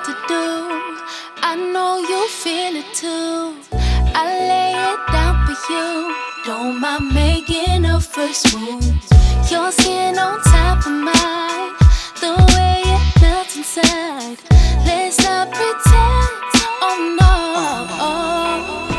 what to do. I know you feel it too. I lay it down for you. Don't mind making a first move. Your skin on top of mine. The way it melts inside. Let's not pretend. Oh no.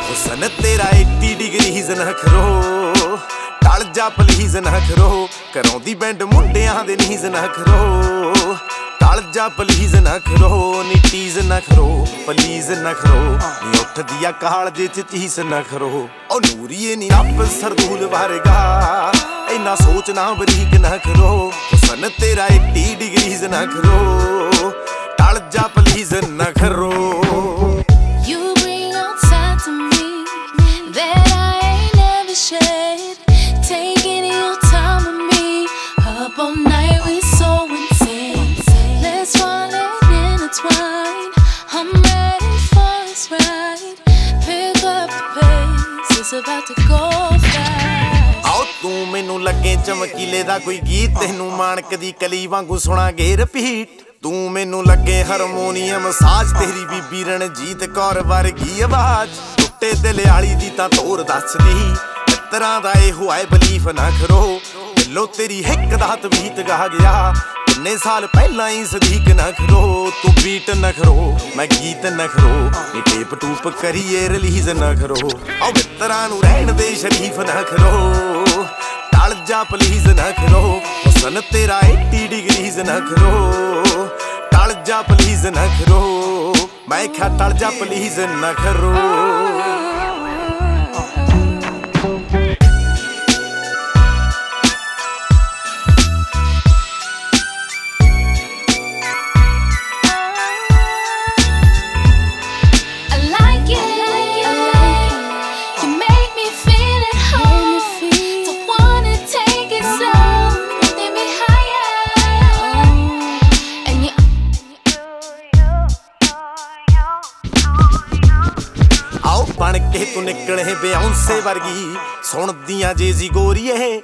ਹੁਸਨ ਤੇਰਾ 80 degree ਨਾ ਕਰੋ ਟਲ ਜਾ please ਨਾ ਕਰੋ ਕਰਾਉਂਦੀ band ਮੁੰਡਿਆਂ ਦੇ ਨੀਜ਼ ਨਾ ਕਰੋ ਟਲ ਜਾ ਪਲੀਜ਼ ਨਾ ਕਰੋ ਨੀ ਟੀਜ਼ ਨਾ ਕਰੋ ਪਲੀਜ਼ ਨਾ ਕਰੋ ਨੀ ਉੱਠਦੀ ਆ ਕਾਲ ਜੇ ਚ ਚੀਸ ਨਾ ਕਰੋ ਉਹ ਨੂਰੀਏ ਨੀ ਰੱਬ ਸਰਦੂਲ ਵਾਰੇਗਾ, ਇੰਨਾ ਸੋਚਣਾ ਬਰੀਕ ਨਾ ਕਰੋ ਹੁਸਨ ਤੇਰਾ 80 ਡਿਗਰੀ ਨਾ ਕਰੋ ਟਲ ਜਾ ਪਲੀਜ਼ ਨਾ ਕਰੋ for this ride. Pick up the pace, it's about to go fast. ਆਓ ਤੂੰ ਮੈਨੂੰ ਲੱਗੇ ਚਮਕੀਲੇ ਦਾ ਕੋਈ ਗੀਤ। ਤੈਨੂੰ ਮਾਣਕ ਦੀ ਕਲੀ ਵਾਂਗੂ ਸੁਣਾਗੇ ਰਿਪੀਟ ਤੂੰ ਮੈਨੂੰ ਲੱਗੇ ਹਾਰਮੋਨੀਅਮ ਸਾਜ਼ ਤੇਰੀ ਬੀਬੀ ਰਣਜੀਤ ਕੌਰ ਵਰਗੀ ਆਵਾਜ਼। ਟੁੱਟੇ ਦਿਲ ਵਾਲੀ ਦੀ ਤਾਂ ਤੋਰ ਦੱਸਦੀ ਤਰ੍ਹਾਂ ਦਾ ਇਹ ਹੋਏ ਬਲੀਫ ਨਾ ਕਰੋ। ਦਿਲੋਂ ਤੇਰੀ ਹਿੱਕ ਦਾ ਤਵੀਤ ਗਾ ਗਿਆ। ਕਿੰਨੇ ਸਾਲ ਪਹਿਲਾਂ ਹੀ ਸਦੀਕ ਨਾ ਕਰੋ ਤੂੰ ਬੀਟ ਨਾ ਕਰੋ ਮੈਂ ਗੀਤ ਨਾ ਕਰੋ ਨੀ ਟੇਪ ਟੂਪ ਕਰੀਏ ਰਿਲੀਜ਼ ਨਾ ਕਰੋ ਆਓ ਮਿੱਤਰਾਂ ਨੂੰ ਰਹਿਣ ਦੇ, ਸ਼ਰੀਫ ਨਾ ਕਰੋ ਟਲ ਜਾ ਪਲੀਜ਼ ਨਾ ਕਰੋ ਹੁਸਨ ਤੇਰਾ 80 ਡਿਗਰੀਜ਼ ਨਾ ਕਰੋ ਟਲ ਜਾ ਪਲੀਜ਼ ਨਾ ਕਰੋ ਮੈਂ ਕਿਹਾ ਟਲ ਜਾ ਪਲੀਜ਼ ਨਾ ਆਓ ਬਣ ਕੇ ਤੂੰ ਨਿਕਲੇ ਬਿਆਉਂਸੇ ਵਰਗੀ। ਸੁਣਦੀਆਂ ਜੇ ਜੀ ਗੋਰੀਏ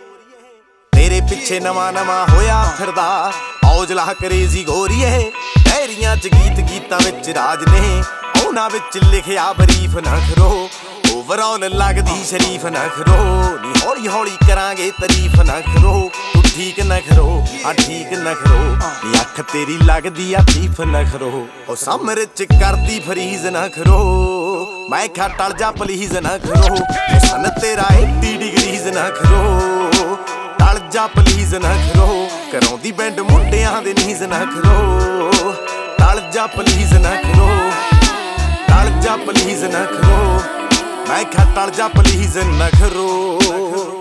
ਤੇਰੇ ਪਿੱਛੇ ਨਵਾਂ ਨਵਾਂ ਹੋਇਆ ਫਿਰਦਾ। ਔਜਲਾ ਕਰੇਜ਼ੀ ਗੋਰੀਏ ਡੈਰੀਆਂ ਚ ਗੀਤ ਗੀਤਾਂ ਵਿੱਚ ਰਾਜ ਨੇ। ਉਹਨਾਂ ਵਿੱਚ ਲਿਖਿਆ ਬਰੀਫ ਨਾ ਕਰੋ। ਓਵਰਆਲ ਲੱਗਦੀ ਸ਼ਰੀਫ ਨਾ ਕਰੋ। ਨੀ ਹੌਲੀ ਹੌਲੀ ਕਰਾਂਗੇ ਤਾਰੀਫ ਨਾ ਕਰੋ। ਤੂੰ ਠੀਕ ਨਾ ਕਰੋ ਆ ਠੀਕ ਨਾ ਕਰੋ। ਨੀ ਅੱਖ ਤੇਰੀ ਲੱਗਦੀ ਆ ਠੀਫ ਨਾ ਕਰੋ। ਉਹ ਸਾਹਮਣੇ ਚ ਕਰਦੀ ਫਰੀਜ਼ ਨਾ ਕਰੋ। ਮੈਂ ਖਾ ਟਲ ਜਾ ਪਲੀਜ਼ ਨਾ ਕਰੋ। ਸਨ ਤੇਰਾ 80 ਡਿਗਰੀਜ਼ ਨਾ ਕਰੋ। ਟਲ ਜਾ ਪਲੀਜ਼ ਨਾ ਕਰੋ। ਕਰਾਉਂਦੀ ਬੈਂਡ ਮੁੰਡਿਆਂ ਦੇ ਨੀਜ਼ ਨਾ ਕਰੋ। ਟਲ ਜਾ ਪਲੀਜ਼ ਨਾ ਕਰੋ। ਟਲ ਜਾ ਪਲੀਜ਼ ਨਾ ਕਰੋ। ਮੈਂ ਖਾ ਟਲ ਜਾ ਪਲੀਜ਼ ਨਾ ਕਰੋ।